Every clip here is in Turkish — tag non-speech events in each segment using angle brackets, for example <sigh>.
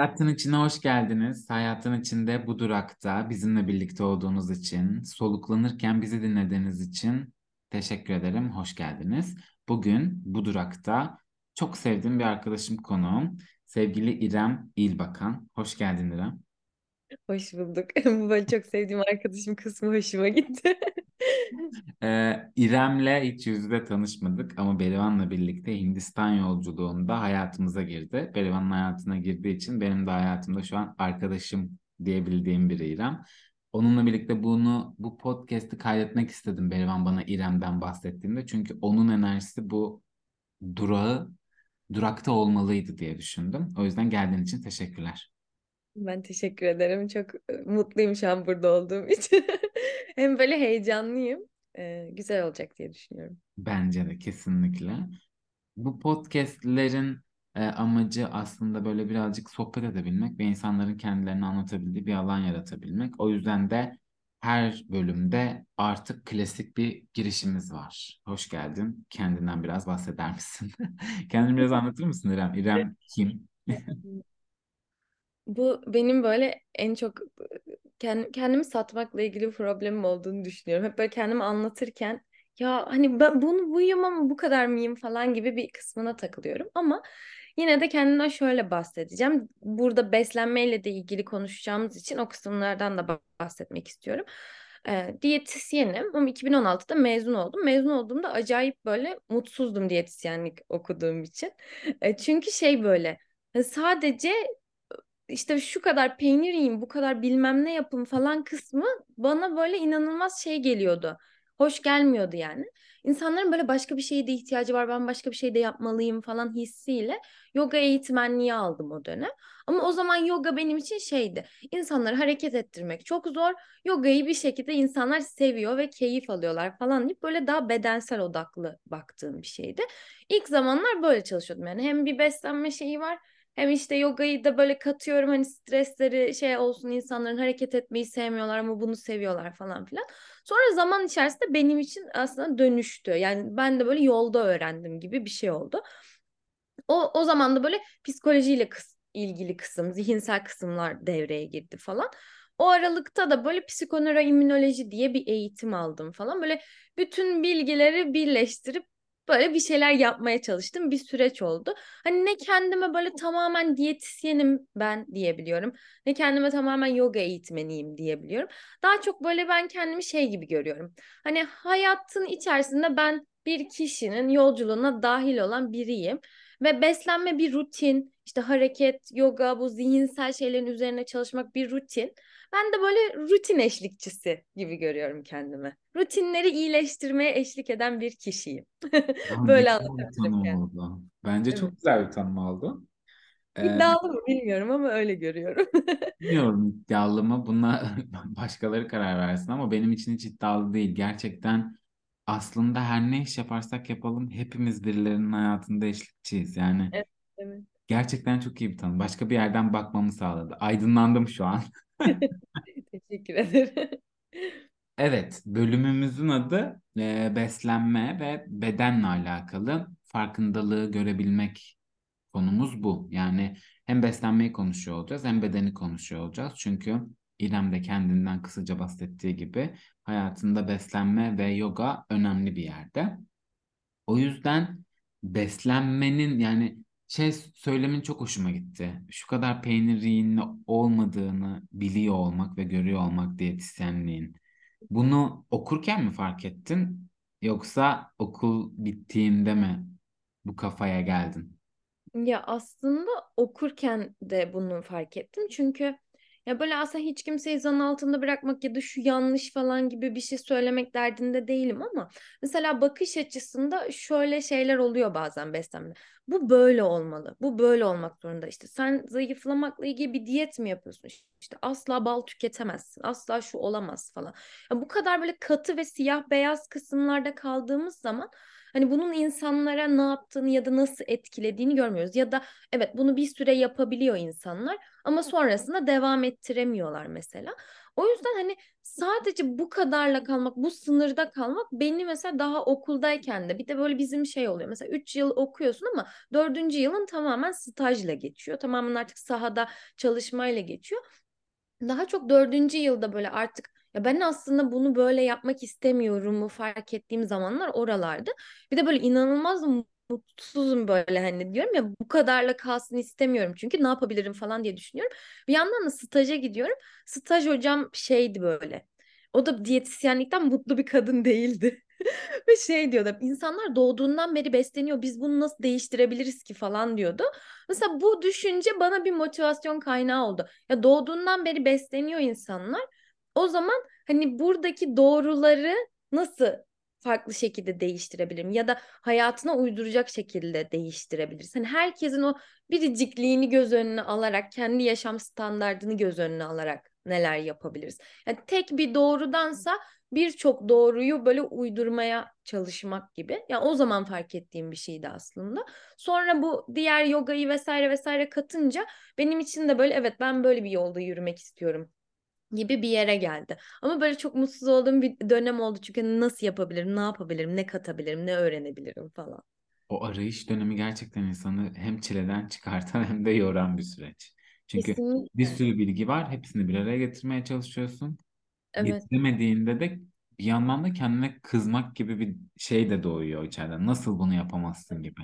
Hayatın içine hoş geldiniz. Hayatın içinde bu durakta bizimle birlikte olduğunuz için, soluklanırken bizi dinlediğiniz için teşekkür ederim. Hoş geldiniz. Bugün bu durakta çok sevdiğim bir arkadaşım konuğum. Sevgili İrem İlbakan. Hoş geldin İrem. Hoş bulduk. <laughs> Bu çok sevdiğim arkadaşım kısmı hoşuma gitti. <laughs> Ee, İrem'le hiç yüz yüze tanışmadık ama Berivan'la birlikte Hindistan yolculuğunda hayatımıza girdi. Berivan'ın hayatına girdiği için benim de hayatımda şu an arkadaşım diyebildiğim biri İrem. Onunla birlikte bunu bu podcast'i kaydetmek istedim Berivan bana İrem'den bahsettiğinde. Çünkü onun enerjisi bu durağı durakta olmalıydı diye düşündüm. O yüzden geldiğin için teşekkürler. Ben teşekkür ederim. Çok e, mutluyum şu an burada olduğum için. <laughs> Hem böyle heyecanlıyım. Ee, güzel olacak diye düşünüyorum. Bence de kesinlikle. Bu podcastlerin e, amacı aslında böyle birazcık sohbet edebilmek ve insanların kendilerini anlatabildiği bir alan yaratabilmek. O yüzden de her bölümde artık klasik bir girişimiz var. Hoş geldin. Kendinden biraz bahseder misin? <laughs> Kendini biraz anlatır mısın İrem? İrem kim? Bu benim böyle en çok kendimi satmakla ilgili problemim olduğunu düşünüyorum. Hep böyle kendimi anlatırken ya hani ben bunu buyum ama bu kadar mıyım falan gibi bir kısmına takılıyorum. Ama yine de kendimden şöyle bahsedeceğim. Burada beslenmeyle de ilgili konuşacağımız için o kısımlardan da bahsetmek istiyorum. E, diyetisyenim ama 2016'da mezun oldum. Mezun olduğumda acayip böyle mutsuzdum diyetisyenlik okuduğum için. E, çünkü şey böyle sadece işte şu kadar peynir yiyin, bu kadar bilmem ne yapın falan kısmı bana böyle inanılmaz şey geliyordu. Hoş gelmiyordu yani. İnsanların böyle başka bir şeye de ihtiyacı var, ben başka bir şey de yapmalıyım falan hissiyle yoga eğitmenliği aldım o dönem. Ama o zaman yoga benim için şeydi. İnsanları hareket ettirmek çok zor. Yogayı bir şekilde insanlar seviyor ve keyif alıyorlar falan deyip böyle daha bedensel odaklı baktığım bir şeydi. İlk zamanlar böyle çalışıyordum yani. Hem bir beslenme şeyi var hem işte yogayı da böyle katıyorum hani stresleri şey olsun insanların hareket etmeyi sevmiyorlar ama bunu seviyorlar falan filan. Sonra zaman içerisinde benim için aslında dönüştü. Yani ben de böyle yolda öğrendim gibi bir şey oldu. O, o zaman da böyle psikolojiyle kıs ilgili kısım, zihinsel kısımlar devreye girdi falan. O aralıkta da böyle psikonöroimmünoloji diye bir eğitim aldım falan. Böyle bütün bilgileri birleştirip böyle bir şeyler yapmaya çalıştım. Bir süreç oldu. Hani ne kendime böyle tamamen diyetisyenim ben diyebiliyorum. Ne kendime tamamen yoga eğitmeniyim diyebiliyorum. Daha çok böyle ben kendimi şey gibi görüyorum. Hani hayatın içerisinde ben bir kişinin yolculuğuna dahil olan biriyim. Ve beslenme bir rutin, işte hareket, yoga, bu zihinsel şeylerin üzerine çalışmak bir rutin. Ben de böyle rutin eşlikçisi gibi görüyorum kendimi. Rutinleri iyileştirmeye eşlik eden bir kişiyim. <laughs> Böyle anlatabilirim yani. oldu. Bence evet. çok güzel bir tanım oldu. İddialı mı bilmiyorum ama öyle görüyorum. <laughs> bilmiyorum iddialı mı? Buna <laughs> başkaları karar versin ama benim için hiç iddialı değil. Gerçekten aslında her ne iş yaparsak yapalım hepimiz birilerinin hayatında eşlikçiyiz. Yani evet, evet. Gerçekten çok iyi bir tanım. Başka bir yerden bakmamı sağladı. Aydınlandım şu an. <laughs> <laughs> Teşekkür ederim. Evet, bölümümüzün adı e, beslenme ve bedenle alakalı farkındalığı görebilmek konumuz bu. Yani hem beslenmeyi konuşuyor olacağız hem bedeni konuşuyor olacağız. Çünkü İrem de kendinden kısaca bahsettiği gibi hayatında beslenme ve yoga önemli bir yerde. O yüzden beslenmenin yani şey söylemin çok hoşuma gitti. Şu kadar peynir yiyin olmadığını biliyor olmak ve görüyor olmak diyetisyenliğin. Bunu okurken mi fark ettin? Yoksa okul bittiğinde mi bu kafaya geldin? Ya aslında okurken de bunu fark ettim. Çünkü ya böyle aslında hiç kimseyi zan altında bırakmak ya da şu yanlış falan gibi bir şey söylemek derdinde değilim ama mesela bakış açısında şöyle şeyler oluyor bazen beslenme. Bu böyle olmalı. Bu böyle olmak zorunda. İşte sen zayıflamakla ilgili bir diyet mi yapıyorsun? İşte asla bal tüketemezsin. Asla şu olamaz falan. Ya bu kadar böyle katı ve siyah beyaz kısımlarda kaldığımız zaman Hani bunun insanlara ne yaptığını ya da nasıl etkilediğini görmüyoruz. Ya da evet bunu bir süre yapabiliyor insanlar ama sonrasında devam ettiremiyorlar mesela. O yüzden hani sadece bu kadarla kalmak, bu sınırda kalmak beni mesela daha okuldayken de bir de böyle bizim şey oluyor. Mesela 3 yıl okuyorsun ama 4. yılın tamamen stajla geçiyor. Tamamen artık sahada çalışmayla geçiyor. Daha çok dördüncü yılda böyle artık ya ben aslında bunu böyle yapmak istemiyorum mu fark ettiğim zamanlar oralardı. Bir de böyle inanılmaz mutsuzum böyle hani diyorum ya bu kadarla kalsın istemiyorum çünkü ne yapabilirim falan diye düşünüyorum. Bir yandan da staja gidiyorum. Staj hocam şeydi böyle. O da diyetisyenlikten mutlu bir kadın <laughs> değildi. <laughs> Ve şey diyordu insanlar doğduğundan beri besleniyor biz bunu nasıl değiştirebiliriz ki falan diyordu. Mesela bu düşünce bana bir motivasyon kaynağı oldu. Ya doğduğundan beri besleniyor insanlar. O zaman hani buradaki doğruları nasıl farklı şekilde değiştirebilirim ya da hayatına uyduracak şekilde değiştirebiliriz. Hani herkesin o biricikliğini göz önüne alarak, kendi yaşam standartını göz önüne alarak neler yapabiliriz? Yani tek bir doğrudansa birçok doğruyu böyle uydurmaya çalışmak gibi. Yani o zaman fark ettiğim bir şeydi aslında. Sonra bu diğer yogayı vesaire vesaire katınca benim için de böyle evet ben böyle bir yolda yürümek istiyorum gibi bir yere geldi. Ama böyle çok mutsuz olduğum bir dönem oldu. Çünkü nasıl yapabilirim, ne yapabilirim, ne katabilirim, ne öğrenebilirim falan. O arayış dönemi gerçekten insanı hem çileden çıkartan <laughs> hem de yoran bir süreç. Çünkü Kesinlikle. bir sürü bilgi var. Hepsini bir araya getirmeye çalışıyorsun. Evet. Getiremediğinde de bir yandan da kendine kızmak gibi bir şey de doğuyor içeriden. Nasıl bunu yapamazsın gibi.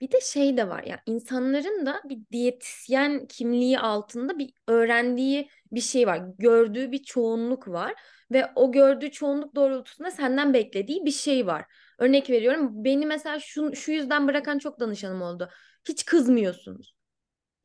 Bir de şey de var ya insanların da bir diyetisyen kimliği altında bir öğrendiği bir şey var. Gördüğü bir çoğunluk var ve o gördüğü çoğunluk doğrultusunda senden beklediği bir şey var. Örnek veriyorum beni mesela şu, şu yüzden bırakan çok danışanım oldu. Hiç kızmıyorsunuz.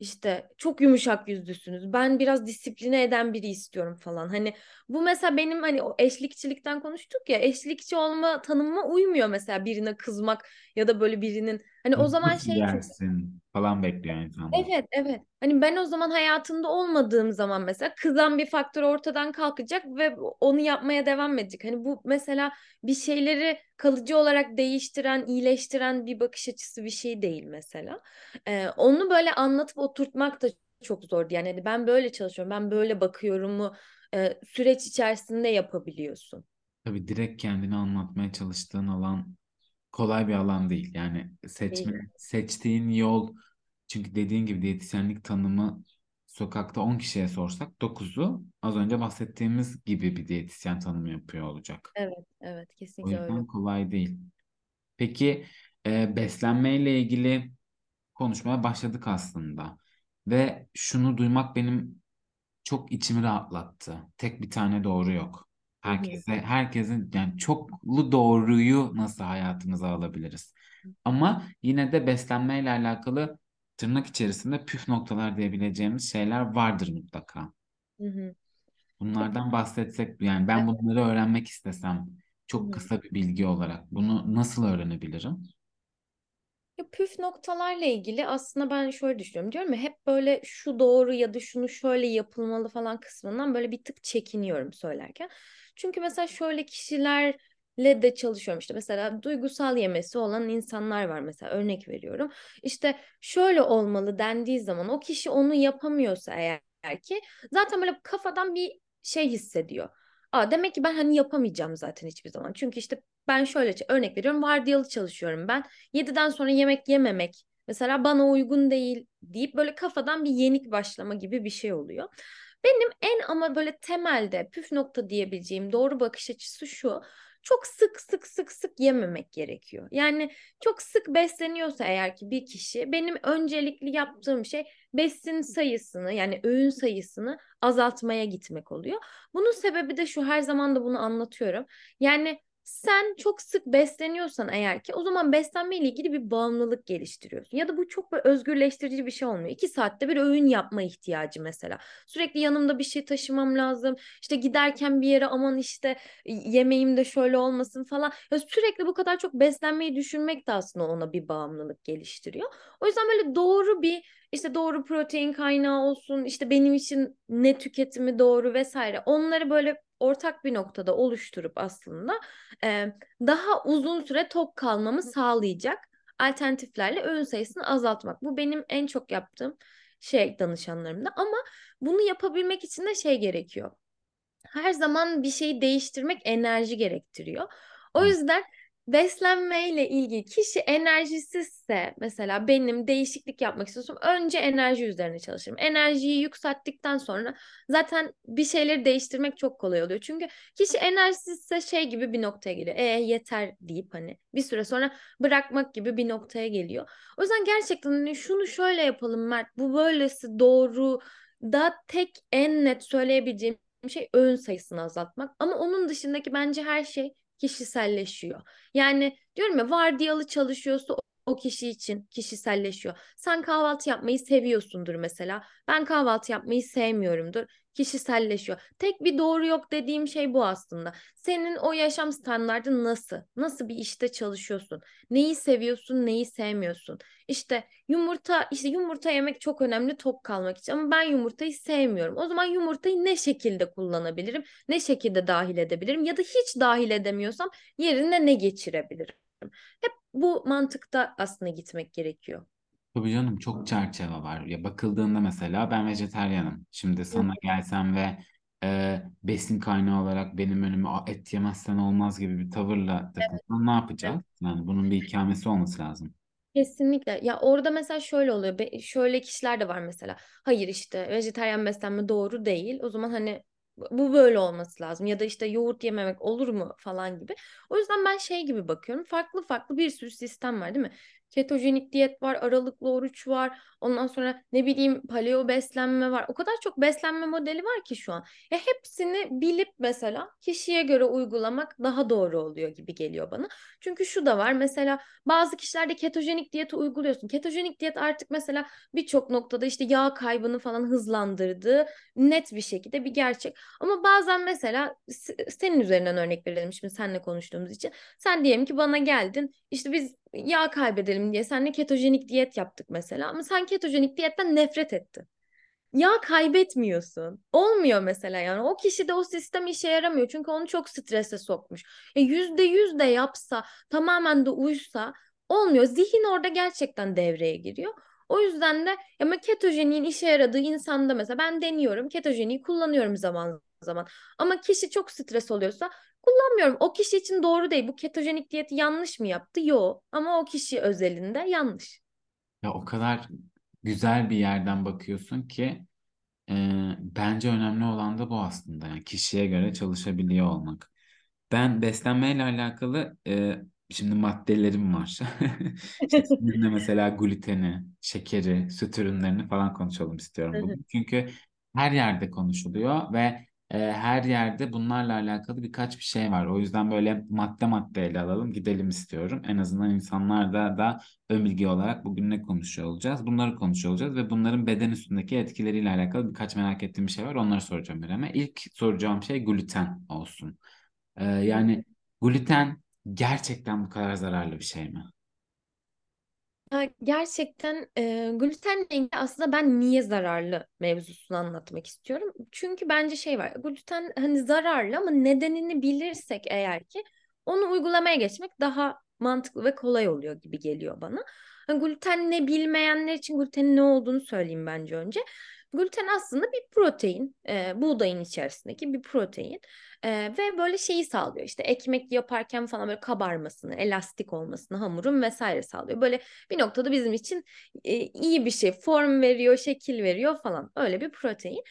İşte çok yumuşak yüzlüsünüz. Ben biraz disipline eden biri istiyorum falan. Hani bu mesela benim hani o eşlikçilikten konuştuk ya. Eşlikçi olma tanımıma uymuyor mesela birine kızmak ya da böyle birinin hani o zaman şey yersin falan bekliyor insanlar. Evet, evet. Hani ben o zaman hayatında olmadığım zaman mesela kızan bir faktör ortadan kalkacak ve onu yapmaya devam edecek. Hani bu mesela bir şeyleri kalıcı olarak değiştiren, iyileştiren bir bakış açısı bir şey değil mesela. Ee, onu böyle anlatıp oturtmak da çok zordu. Yani hani ben böyle çalışıyorum, ben böyle bakıyorumu e, süreç içerisinde yapabiliyorsun. Tabii direkt kendini anlatmaya çalıştığın alan kolay bir alan değil. Yani seçme, Değil. seçtiğin yol çünkü dediğin gibi diyetisyenlik tanımı sokakta 10 kişiye sorsak 9'u az önce bahsettiğimiz gibi bir diyetisyen tanımı yapıyor olacak. Evet, evet, O kesinlikle öyle. yüzden kolay değil. Peki e, beslenmeyle ilgili konuşmaya başladık aslında. Ve şunu duymak benim çok içimi rahatlattı. Tek bir tane doğru yok. Herkese, herkesin yani çoklu doğruyu nasıl hayatımıza alabiliriz? Ama yine de beslenmeyle alakalı tırnak içerisinde püf noktalar diyebileceğimiz şeyler vardır mutlaka. Hı hı. Bunlardan bahsetsek yani ben bunları öğrenmek istesem çok kısa bir bilgi olarak bunu nasıl öğrenebilirim? Ya püf noktalarla ilgili aslında ben şöyle düşünüyorum. Diyorum ya hep böyle şu doğru ya da şunu şöyle yapılmalı falan kısmından böyle bir tık çekiniyorum söylerken. Çünkü mesela şöyle kişilerle de çalışıyorum işte mesela duygusal yemesi olan insanlar var mesela örnek veriyorum. İşte şöyle olmalı dendiği zaman o kişi onu yapamıyorsa eğer ki zaten böyle kafadan bir şey hissediyor. Aa, demek ki ben hani yapamayacağım zaten hiçbir zaman. Çünkü işte ben şöyle örnek veriyorum vardiyalı çalışıyorum ben. 7'den sonra yemek yememek mesela bana uygun değil deyip böyle kafadan bir yenik başlama gibi bir şey oluyor. Benim en ama böyle temelde püf nokta diyebileceğim doğru bakış açısı şu. Çok sık sık sık sık yememek gerekiyor. Yani çok sık besleniyorsa eğer ki bir kişi benim öncelikli yaptığım şey besin sayısını yani öğün sayısını azaltmaya gitmek oluyor. Bunun sebebi de şu her zaman da bunu anlatıyorum. Yani sen çok sık besleniyorsan eğer ki o zaman beslenme ile ilgili bir bağımlılık geliştiriyorsun. Ya da bu çok böyle özgürleştirici bir şey olmuyor. İki saatte bir öğün yapma ihtiyacı mesela. Sürekli yanımda bir şey taşımam lazım. İşte giderken bir yere aman işte yemeğim de şöyle olmasın falan. Ya sürekli bu kadar çok beslenmeyi düşünmek de aslında ona bir bağımlılık geliştiriyor. O yüzden böyle doğru bir işte doğru protein kaynağı olsun, işte benim için ne tüketimi doğru vesaire. Onları böyle ortak bir noktada oluşturup aslında e, daha uzun süre tok kalmamı sağlayacak alternatiflerle öğün sayısını azaltmak. Bu benim en çok yaptığım şey danışanlarımda ama bunu yapabilmek için de şey gerekiyor. her zaman bir şeyi değiştirmek enerji gerektiriyor. O yüzden beslenmeyle ilgili kişi enerjisizse mesela benim değişiklik yapmak istiyorsam önce enerji üzerine çalışırım. Enerjiyi yükselttikten sonra zaten bir şeyleri değiştirmek çok kolay oluyor. Çünkü kişi enerjisizse şey gibi bir noktaya geliyor. E yeter deyip hani bir süre sonra bırakmak gibi bir noktaya geliyor. O yüzden gerçekten hani şunu şöyle yapalım Mert bu böylesi doğru da tek en net söyleyebileceğim şey öğün sayısını azaltmak. Ama onun dışındaki bence her şey kişiselleşiyor. Yani diyorum ya vardiyalı çalışıyorsa o kişi için kişiselleşiyor. Sen kahvaltı yapmayı seviyorsundur mesela. Ben kahvaltı yapmayı sevmiyorumdur. Kişiselleşiyor. Tek bir doğru yok dediğim şey bu aslında. Senin o yaşam standartın nasıl? Nasıl bir işte çalışıyorsun? Neyi seviyorsun, neyi sevmiyorsun? İşte yumurta, işte yumurta yemek çok önemli tok kalmak için ama ben yumurtayı sevmiyorum. O zaman yumurtayı ne şekilde kullanabilirim? Ne şekilde dahil edebilirim? Ya da hiç dahil edemiyorsam yerine ne geçirebilirim? Hep bu mantıkta aslında gitmek gerekiyor. Tabii canım çok çerçeve var. Ya bakıldığında mesela ben vejetaryenim. Şimdi sana gelsem ve e, besin kaynağı olarak benim önüme "Aa, et yemezsen olmaz gibi bir tavırla Evet, takılsan ne evet. yapacağız? Yani bunun bir ikamesi olması lazım. Kesinlikle. Ya orada mesela şöyle oluyor. Be- şöyle kişiler de var mesela. Hayır işte vejetaryen beslenme doğru değil. O zaman hani bu böyle olması lazım. Ya da işte yoğurt yememek olur mu falan gibi. O yüzden ben şey gibi bakıyorum. Farklı farklı bir sürü sistem var değil mi? Ketojenik diyet var, aralıklı oruç var. Ondan sonra ne bileyim paleo beslenme var. O kadar çok beslenme modeli var ki şu an. Ya hepsini bilip mesela kişiye göre uygulamak daha doğru oluyor gibi geliyor bana. Çünkü şu da var. Mesela bazı kişilerde ketojenik diyeti uyguluyorsun. Ketojenik diyet artık mesela birçok noktada işte yağ kaybını falan hızlandırdığı net bir şekilde bir gerçek. Ama bazen mesela senin üzerinden örnek verelim şimdi seninle konuştuğumuz için. Sen diyelim ki bana geldin işte biz yağ kaybedelim diye seninle ketojenik diyet yaptık mesela. Ama sen ketojenik diyetten nefret ettin yağ kaybetmiyorsun. Olmuyor mesela yani. O kişi de o sistem işe yaramıyor. Çünkü onu çok strese sokmuş. E, yüzde yüz de yapsa, tamamen de uysa olmuyor. Zihin orada gerçekten devreye giriyor. O yüzden de ama ketojeniğin işe yaradığı insanda mesela ben deniyorum. Ketojeniği kullanıyorum zaman zaman. Ama kişi çok stres oluyorsa kullanmıyorum. O kişi için doğru değil. Bu ketojenik diyeti yanlış mı yaptı? Yok. Ama o kişi özelinde yanlış. Ya o kadar güzel bir yerden bakıyorsun ki e, bence önemli olan da bu aslında. Yani kişiye göre çalışabiliyor olmak. Ben beslenmeyle alakalı e, şimdi maddelerim var. <laughs> İşte <laughs> seninle mesela gluteni, şekeri, süt ürünlerini falan konuşalım istiyorum bugün. Çünkü her yerde konuşuluyor ve e, her yerde bunlarla alakalı birkaç bir şey var. O yüzden böyle madde madde ele alalım, gidelim istiyorum. En azından insanlarda da ön bilgi olarak bugün ne konuşuyor olacağız? Bunları konuşuyor olacağız ve bunların beden üstündeki etkileriyle alakalı birkaç merak ettiğim bir şey var. Onları soracağım İrem'e. İlk soracağım şey gluten olsun. Ee, yani gluten gerçekten bu kadar zararlı bir şey mi? Gerçekten e, glutenle ilgili aslında ben niye zararlı mevzusunu anlatmak istiyorum. Çünkü bence şey var. Gluten hani zararlı ama nedenini bilirsek eğer ki onu uygulamaya geçmek daha mantıklı ve kolay oluyor gibi geliyor bana. Hani gluten ne bilmeyenler için glutenin ne olduğunu söyleyeyim bence önce. Gluten aslında bir protein, e, buğdayın içerisindeki bir protein. Ee, ve böyle şeyi sağlıyor işte ekmek yaparken falan böyle kabarmasını, elastik olmasını hamurun vesaire sağlıyor. Böyle bir noktada bizim için e, iyi bir şey, form veriyor, şekil veriyor falan öyle bir protein.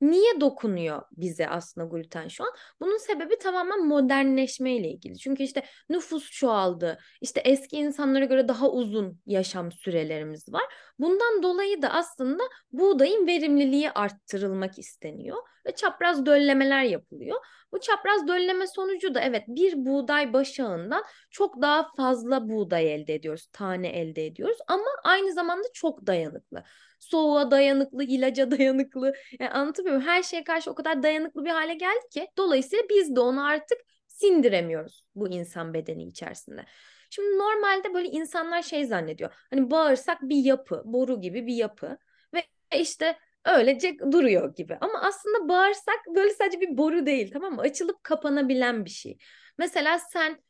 Niye dokunuyor bize aslında gluten şu an? Bunun sebebi tamamen modernleşme ile ilgili. Çünkü işte nüfus çoğaldı. İşte eski insanlara göre daha uzun yaşam sürelerimiz var. Bundan dolayı da aslında buğdayın verimliliği arttırılmak isteniyor ve çapraz döllemeler yapılıyor. Bu çapraz dölleme sonucu da evet bir buğday başağından çok daha fazla buğday elde ediyoruz, tane elde ediyoruz ama aynı zamanda çok dayanıklı. Soğuğa dayanıklı, ilaca <laughs> dayanıklı. Yani anlatabiliyor muyum? Her şeye karşı o kadar dayanıklı bir hale geldi ki dolayısıyla biz de onu artık sindiremiyoruz bu insan bedeni içerisinde. Şimdi normalde böyle insanlar şey zannediyor. Hani bağırsak bir yapı, boru gibi bir yapı ve işte öylece duruyor gibi. Ama aslında bağırsak böyle sadece bir boru değil tamam mı? Açılıp kapanabilen bir şey. Mesela sen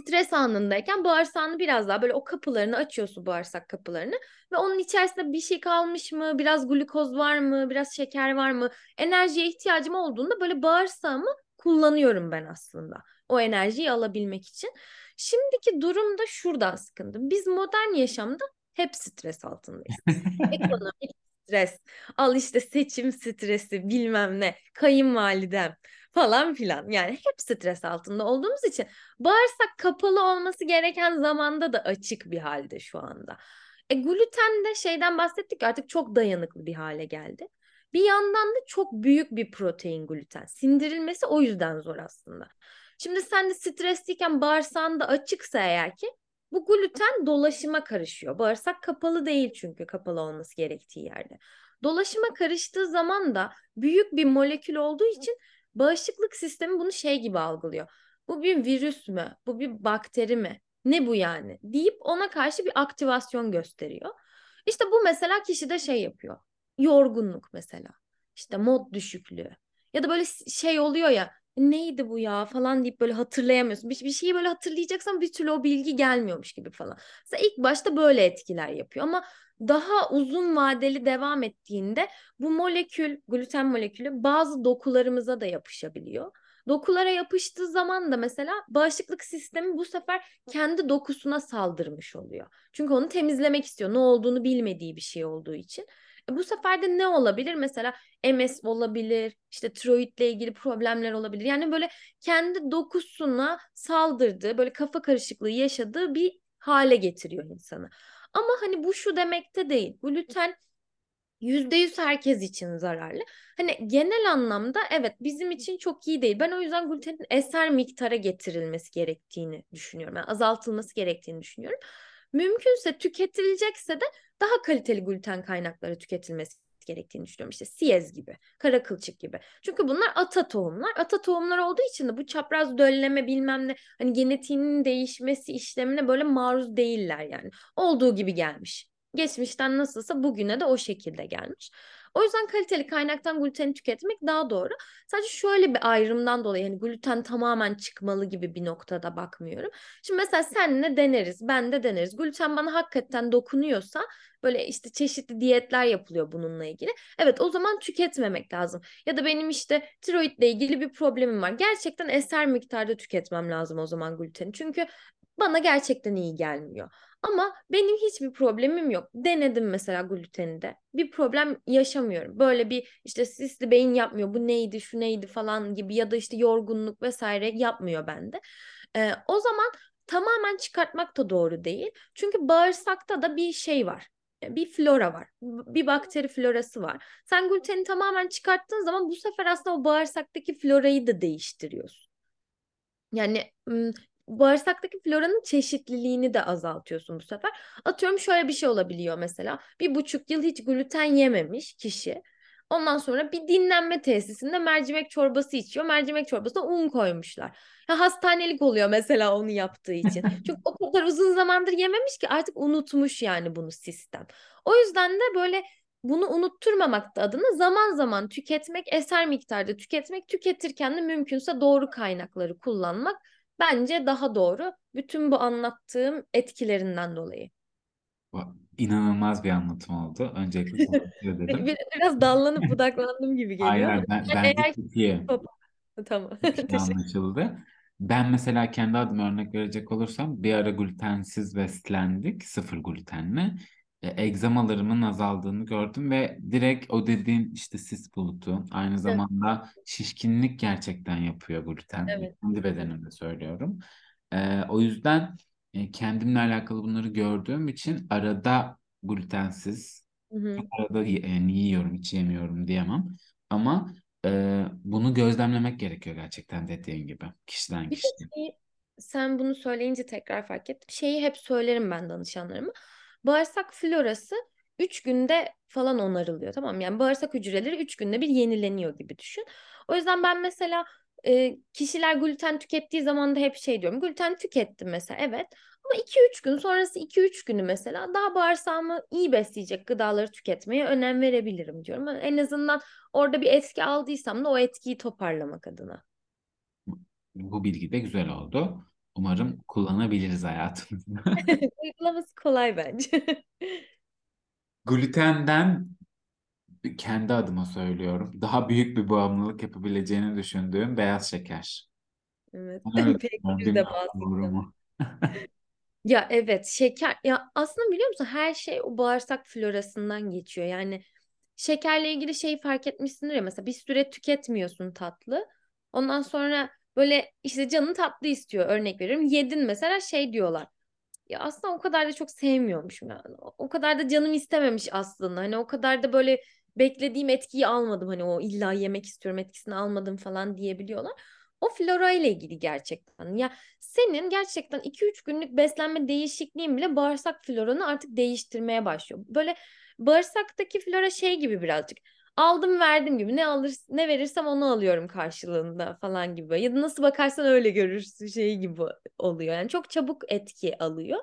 stres anındayken bağırsağını biraz daha böyle o kapılarını açıyorsun bağırsak kapılarını ve onun içerisinde bir şey kalmış mı, biraz glukoz var mı, biraz şeker var mı, enerjiye ihtiyacım olduğunda böyle bağırsağımı kullanıyorum ben aslında o enerjiyi alabilmek için. Şimdiki durumda şuradan sıkıntı. Biz modern yaşamda hep stres altındayız. <laughs> Ekonomik stres, al işte seçim stresi, bilmem ne, kayınvalidem falan filan. Yani hep stres altında olduğumuz için bağırsak kapalı olması gereken zamanda da açık bir halde şu anda. E gluten de şeyden bahsettik artık çok dayanıklı bir hale geldi. Bir yandan da çok büyük bir protein gluten. Sindirilmesi o yüzden zor aslında. Şimdi sen de stresliyken bağırsağın da açıksa eğer ki bu gluten dolaşıma karışıyor. Bağırsak kapalı değil çünkü kapalı olması gerektiği yerde. Dolaşıma karıştığı zaman da büyük bir molekül olduğu için bağışıklık sistemi bunu şey gibi algılıyor. Bu bir virüs mü? Bu bir bakteri mi? Ne bu yani? deyip ona karşı bir aktivasyon gösteriyor. İşte bu mesela kişide şey yapıyor. Yorgunluk mesela. İşte mod düşüklüğü. Ya da böyle şey oluyor ya neydi bu ya falan deyip böyle hatırlayamıyorsun. Bir, bir şeyi böyle hatırlayacaksan bir türlü o bilgi gelmiyormuş gibi falan. Mesela ilk başta böyle etkiler yapıyor ama daha uzun vadeli devam ettiğinde bu molekül, gluten molekülü bazı dokularımıza da yapışabiliyor. Dokulara yapıştığı zaman da mesela bağışıklık sistemi bu sefer kendi dokusuna saldırmış oluyor. Çünkü onu temizlemek istiyor. Ne olduğunu bilmediği bir şey olduğu için. Bu sefer de ne olabilir? Mesela MS olabilir, işte tiroidle ilgili problemler olabilir. Yani böyle kendi dokusuna saldırdığı, böyle kafa karışıklığı yaşadığı bir hale getiriyor insanı. Ama hani bu şu demekte değil. Gluten yüzde yüz herkes için zararlı. Hani genel anlamda evet bizim için çok iyi değil. Ben o yüzden glutenin eser miktara getirilmesi gerektiğini düşünüyorum. Yani azaltılması gerektiğini düşünüyorum. Mümkünse tüketilecekse de daha kaliteli gluten kaynakları tüketilmesi gerektiğini düşünüyorum. İşte siyez gibi, kara kılçık gibi. Çünkü bunlar ata tohumlar. Ata tohumlar olduğu için de bu çapraz dölleme bilmem ne hani genetiğinin değişmesi işlemine böyle maruz değiller yani. Olduğu gibi gelmiş. Geçmişten nasılsa bugüne de o şekilde gelmiş. O yüzden kaliteli kaynaktan gluteni tüketmek daha doğru. Sadece şöyle bir ayrımdan dolayı hani gluten tamamen çıkmalı gibi bir noktada bakmıyorum. Şimdi mesela senle deneriz, ben de deneriz. Gluten bana hakikaten dokunuyorsa böyle işte çeşitli diyetler yapılıyor bununla ilgili. Evet o zaman tüketmemek lazım. Ya da benim işte tiroidle ilgili bir problemim var. Gerçekten eser miktarda tüketmem lazım o zaman gluteni. Çünkü bana gerçekten iyi gelmiyor. Ama benim hiçbir problemim yok. Denedim mesela gluteni de. Bir problem yaşamıyorum. Böyle bir işte sisli beyin yapmıyor. Bu neydi, şu neydi falan gibi ya da işte yorgunluk vesaire yapmıyor bende. Ee, o zaman tamamen çıkartmak da doğru değil. Çünkü bağırsakta da bir şey var. Bir flora var. Bir bakteri florası var. Sen gluteni tamamen çıkarttığın zaman bu sefer aslında o bağırsaktaki florayı da değiştiriyorsun. Yani bağırsaktaki floranın çeşitliliğini de azaltıyorsun bu sefer. Atıyorum şöyle bir şey olabiliyor mesela. Bir buçuk yıl hiç gluten yememiş kişi. Ondan sonra bir dinlenme tesisinde mercimek çorbası içiyor. Mercimek çorbasına un koymuşlar. Ya hastanelik oluyor mesela onu yaptığı için. <laughs> Çünkü o kadar uzun zamandır yememiş ki artık unutmuş yani bunu sistem. O yüzden de böyle bunu unutturmamak da adına zaman zaman tüketmek, eser miktarda tüketmek, tüketirken de mümkünse doğru kaynakları kullanmak bence daha doğru. Bütün bu anlattığım etkilerinden dolayı. İnanılmaz bir anlatım oldu. Öncelikle <laughs> teşekkür ederim. Biraz dallanıp budaklandım gibi geliyor. Aynen ben, ben eğer... çok iyi. Tamam. <laughs> <laughs> Anlaşıldı. Ben mesela kendi adıma örnek verecek olursam bir ara glutensiz beslendik. Sıfır glutenli. E, egzamalarımın azaldığını gördüm ve direkt o dediğin işte sis bulutu aynı zamanda şişkinlik gerçekten yapıyor gluten. Evet. Kendi bedenimde söylüyorum. E, o yüzden e, kendimle alakalı bunları gördüğüm için arada glutensiz Hı hı. arada yani yiyorum hiç yemiyorum diyemem. Ama e, bunu gözlemlemek gerekiyor gerçekten dediğin gibi kişiden kişiye. şey, sen bunu söyleyince tekrar fark ettim. Şeyi hep söylerim ben danışanlarıma. Bağırsak florası 3 günde falan onarılıyor tamam? Yani bağırsak hücreleri 3 günde bir yenileniyor gibi düşün. O yüzden ben mesela e, kişiler gluten tükettiği zaman da hep şey diyorum. Gluten tükettim mesela evet. Ama 2-3 gün sonrası 2-3 günü mesela daha bağırsağımı iyi besleyecek gıdaları tüketmeye önem verebilirim diyorum. En azından orada bir etki aldıysam da o etkiyi toparlamak adına. Bu bilgi de güzel oldu. Umarım kullanabiliriz hayatımızda. <laughs> <laughs> Uygulaması kolay bence. <laughs> Glutenden kendi adıma söylüyorum. Daha büyük bir bağımlılık yapabileceğini düşündüğüm beyaz şeker. Evet. Pek de mu? Ya evet şeker ya aslında biliyor musun her şey o bağırsak florasından geçiyor. Yani şekerle ilgili şeyi fark etmişsindir ya mesela bir süre tüketmiyorsun tatlı. Ondan sonra böyle işte canın tatlı istiyor örnek veriyorum. Yedin mesela şey diyorlar. Ya aslında o kadar da çok sevmiyormuşum yani. O kadar da canım istememiş aslında. Hani o kadar da böyle beklediğim etkiyi almadım. Hani o illa yemek istiyorum etkisini almadım falan diyebiliyorlar. O flora ile ilgili gerçekten. Ya senin gerçekten iki üç günlük beslenme değişikliğin bile bağırsak floranı artık değiştirmeye başlıyor. Böyle bağırsaktaki flora şey gibi birazcık. Aldım verdim gibi ne alır ne verirsem onu alıyorum karşılığında falan gibi. Ya da nasıl bakarsan öyle görürsün şey gibi oluyor. Yani çok çabuk etki alıyor.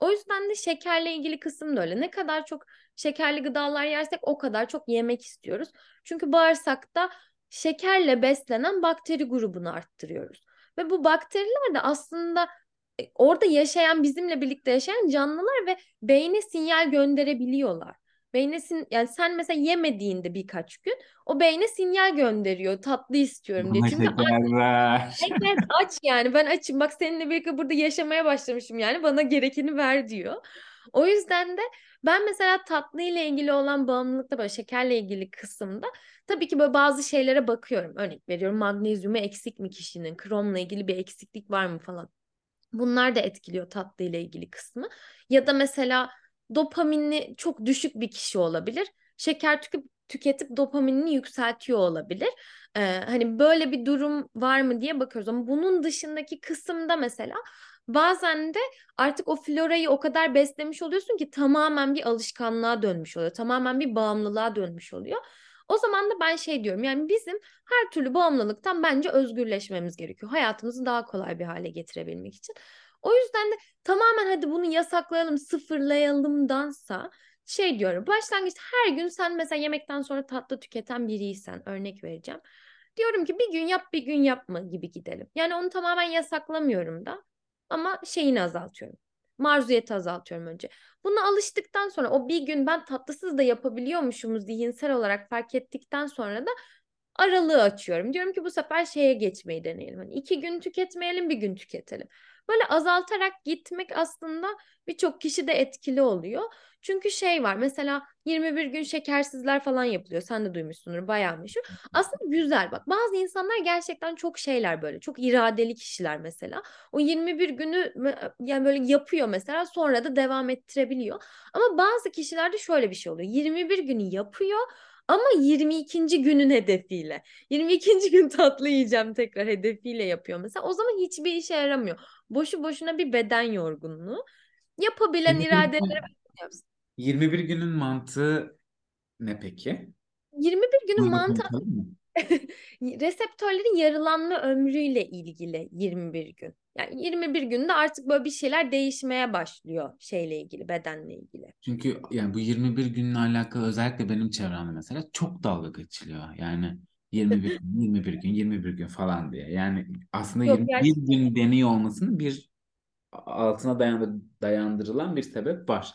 O yüzden de şekerle ilgili kısım da öyle. Ne kadar çok şekerli gıdalar yersek o kadar çok yemek istiyoruz. Çünkü bağırsakta şekerle beslenen bakteri grubunu arttırıyoruz. Ve bu bakteriler de aslında e, orada yaşayan bizimle birlikte yaşayan canlılar ve beyne sinyal gönderebiliyorlar. Beyne sin yani sen mesela yemediğinde birkaç gün o beyne sinyal gönderiyor tatlı istiyorum diye. Çünkü ver. Evet aç yani ben açım bak seninle birlikte burada yaşamaya başlamışım yani bana gerekeni ver diyor. O yüzden de ben mesela tatlı ile ilgili olan bağımlılıkta böyle şekerle ilgili kısımda tabii ki böyle bazı şeylere bakıyorum. Örnek veriyorum magnezyumu eksik mi kişinin, kromla ilgili bir eksiklik var mı falan. Bunlar da etkiliyor tatlı ile ilgili kısmı. Ya da mesela dopaminli çok düşük bir kişi olabilir. Şeker tüketip tüketip dopaminini yükseltiyor olabilir. Ee, hani böyle bir durum var mı diye bakıyoruz ama bunun dışındaki kısımda mesela bazen de artık o florayı o kadar beslemiş oluyorsun ki tamamen bir alışkanlığa dönmüş oluyor. Tamamen bir bağımlılığa dönmüş oluyor. O zaman da ben şey diyorum yani bizim her türlü bağımlılıktan bence özgürleşmemiz gerekiyor. Hayatımızı daha kolay bir hale getirebilmek için. O yüzden de tamamen hadi bunu yasaklayalım, sıfırlayalımdansa şey diyorum. Başlangıçta her gün sen mesela yemekten sonra tatlı tüketen biriysen örnek vereceğim. Diyorum ki bir gün yap bir gün yapma gibi gidelim. Yani onu tamamen yasaklamıyorum da ama şeyini azaltıyorum. Maruziyeti azaltıyorum önce. Buna alıştıktan sonra o bir gün ben tatlısız da yapabiliyormuşum zihinsel olarak fark ettikten sonra da aralığı açıyorum. Diyorum ki bu sefer şeye geçmeyi deneyelim. Hani iki gün tüketmeyelim bir gün tüketelim. Böyle azaltarak gitmek aslında birçok kişi de etkili oluyor. Çünkü şey var mesela 21 gün şekersizler falan yapılıyor. Sen de duymuşsundur bayağı meşhur. Aslında güzel bak bazı insanlar gerçekten çok şeyler böyle çok iradeli kişiler mesela. O 21 günü yani böyle yapıyor mesela sonra da devam ettirebiliyor. Ama bazı kişilerde şöyle bir şey oluyor. 21 günü yapıyor ama 22. günün hedefiyle. 22. gün <laughs> tatlı yiyeceğim tekrar hedefiyle yapıyor mesela. O zaman hiçbir işe yaramıyor. Boşu boşuna bir beden yorgunluğu. Yapabilen 21, iradeleri yapsın. 21 günün mantığı ne peki? 21 günün mantığı? <laughs> reseptörlerin yarılanma ömrüyle ilgili 21 gün. Yani 21 günde artık böyle bir şeyler değişmeye başlıyor şeyle ilgili, bedenle ilgili. Çünkü yani bu 21 günle alakalı özellikle benim çevremde mesela çok dalga geçiliyor. Yani 21 gün, <laughs> 21 gün, 21 gün falan diye. Yani aslında Yok 21 gün deniyor olmasının bir altına dayandır, dayandırılan bir sebep var.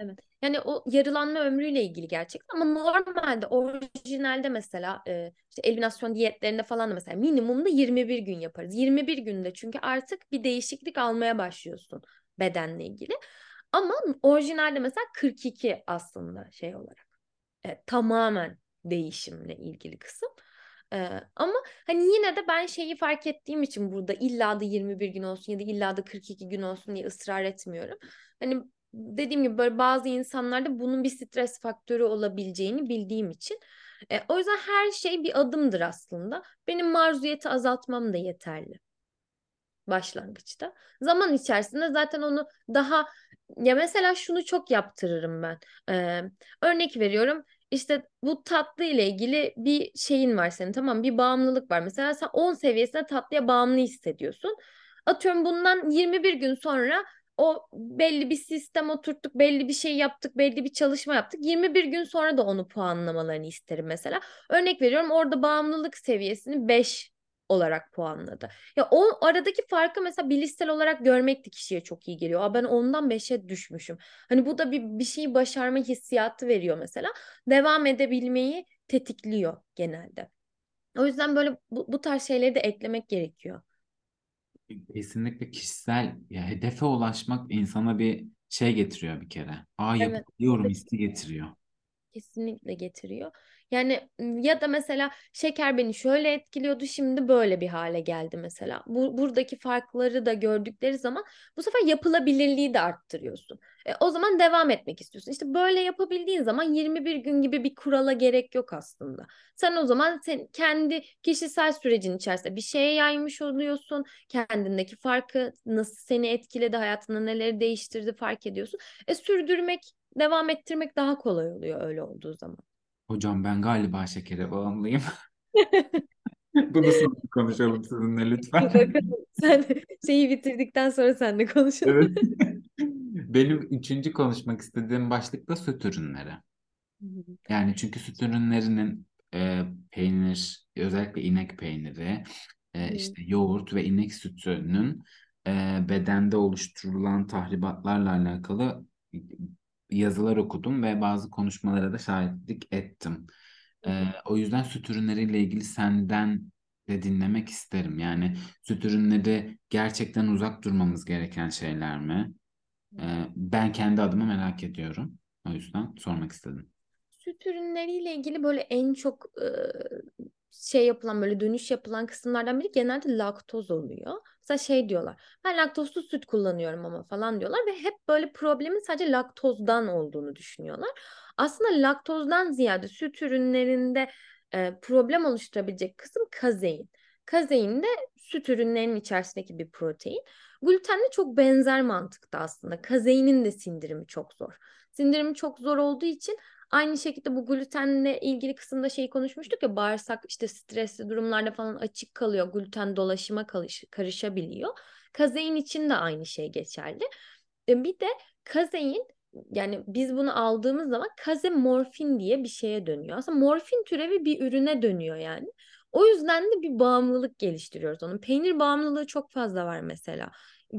Evet. Yani o yarılanma ömrüyle ilgili gerçekten ama normalde orijinalde mesela e, işte eliminasyon diyetlerinde falan da mesela minimumda 21 gün yaparız. 21 günde çünkü artık bir değişiklik almaya başlıyorsun bedenle ilgili. Ama orijinalde mesela 42 aslında şey olarak. E, tamamen değişimle ilgili kısım. E, ama hani yine de ben şeyi fark ettiğim için burada illa da 21 gün olsun ya da illa da 42 gün olsun diye ısrar etmiyorum. Hani dediğim gibi böyle bazı insanlarda bunun bir stres faktörü olabileceğini bildiğim için. E, o yüzden her şey bir adımdır aslında. Benim marziyeti azaltmam da yeterli başlangıçta. Zaman içerisinde zaten onu daha ya mesela şunu çok yaptırırım ben. Ee, örnek veriyorum. İşte bu tatlı ile ilgili bir şeyin var senin tamam bir bağımlılık var. Mesela sen 10 seviyesinde tatlıya bağımlı hissediyorsun. Atıyorum bundan 21 gün sonra o belli bir sistem oturttuk, belli bir şey yaptık, belli bir çalışma yaptık. 21 gün sonra da onu puanlamalarını isterim mesela. Örnek veriyorum orada bağımlılık seviyesini 5 olarak puanladı. Ya o aradaki farkı mesela bilişsel olarak görmek de kişiye çok iyi geliyor. Aa, ben ondan 5'e düşmüşüm. Hani bu da bir, bir şeyi başarma hissiyatı veriyor mesela. Devam edebilmeyi tetikliyor genelde. O yüzden böyle bu, bu tarz şeyleri de eklemek gerekiyor. Kesinlikle kişisel ya hedefe ulaşmak insana bir şey getiriyor bir kere. Aa Evet. yapabiliyorum hissi getiriyor. Kesinlikle getiriyor. Yani ya da mesela şeker beni şöyle etkiliyordu şimdi böyle bir hale geldi mesela. Bu, buradaki farkları da gördükleri zaman bu sefer yapılabilirliği de arttırıyorsun. E, o zaman devam etmek istiyorsun. İşte böyle yapabildiğin zaman 21 gün gibi bir kurala gerek yok aslında. Sen o zaman sen kendi kişisel sürecin içerisinde bir şeye yaymış oluyorsun. Kendindeki farkı nasıl seni etkiledi, hayatında neleri değiştirdi fark ediyorsun. E sürdürmek devam ettirmek daha kolay oluyor öyle olduğu zaman. Hocam ben galiba şekere bağımlıyım. <laughs> <laughs> Bunu sonra konuşalım sizinle lütfen. Bakalım sen şeyi bitirdikten sonra sen de konuşalım. Evet. <laughs> Benim üçüncü konuşmak istediğim başlık da süt ürünleri. Yani çünkü süt ürünlerinin e, peynir, özellikle inek peyniri, e, işte yoğurt ve inek sütünün e, bedende oluşturulan tahribatlarla alakalı yazılar okudum ve bazı konuşmalara da şahitlik ettim. E, o yüzden süt ürünleriyle ilgili senden de dinlemek isterim. Yani süt ürünleri gerçekten uzak durmamız gereken şeyler mi? E, ben kendi adıma merak ediyorum. O yüzden sormak istedim. Süt ürünleriyle ilgili böyle en çok e, şey yapılan böyle dönüş yapılan kısımlardan biri genelde laktoz oluyor. Mesela şey diyorlar. Ben laktozsuz süt kullanıyorum ama falan diyorlar ve hep böyle problemin sadece laktozdan olduğunu düşünüyorlar. Aslında laktozdan ziyade süt ürünlerinde e, problem oluşturabilecek kısım kazein. Kazein de süt ürünlerinin içerisindeki bir protein. Glutenle çok benzer mantıkta aslında. Kazeinin de sindirimi çok zor. Sindirimi çok zor olduğu için Aynı şekilde bu glutenle ilgili kısımda şeyi konuşmuştuk ya bağırsak işte stresli durumlarda falan açık kalıyor. Gluten dolaşıma karış karışabiliyor. Kazein için de aynı şey geçerli. E, bir de kazein yani biz bunu aldığımız zaman kazemorfin diye bir şeye dönüyor. Aslında morfin türevi bir ürüne dönüyor yani. O yüzden de bir bağımlılık geliştiriyoruz onun. Peynir bağımlılığı çok fazla var mesela.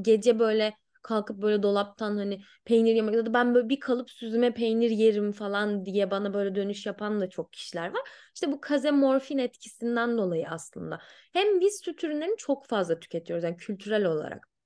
Gece böyle kalkıp böyle dolaptan hani peynir yemek ya da ben böyle bir kalıp süzme peynir yerim falan diye bana böyle dönüş yapan da çok kişiler var. İşte bu kazemorfin etkisinden dolayı aslında. Hem biz süt ürünlerini çok fazla tüketiyoruz yani kültürel olarak.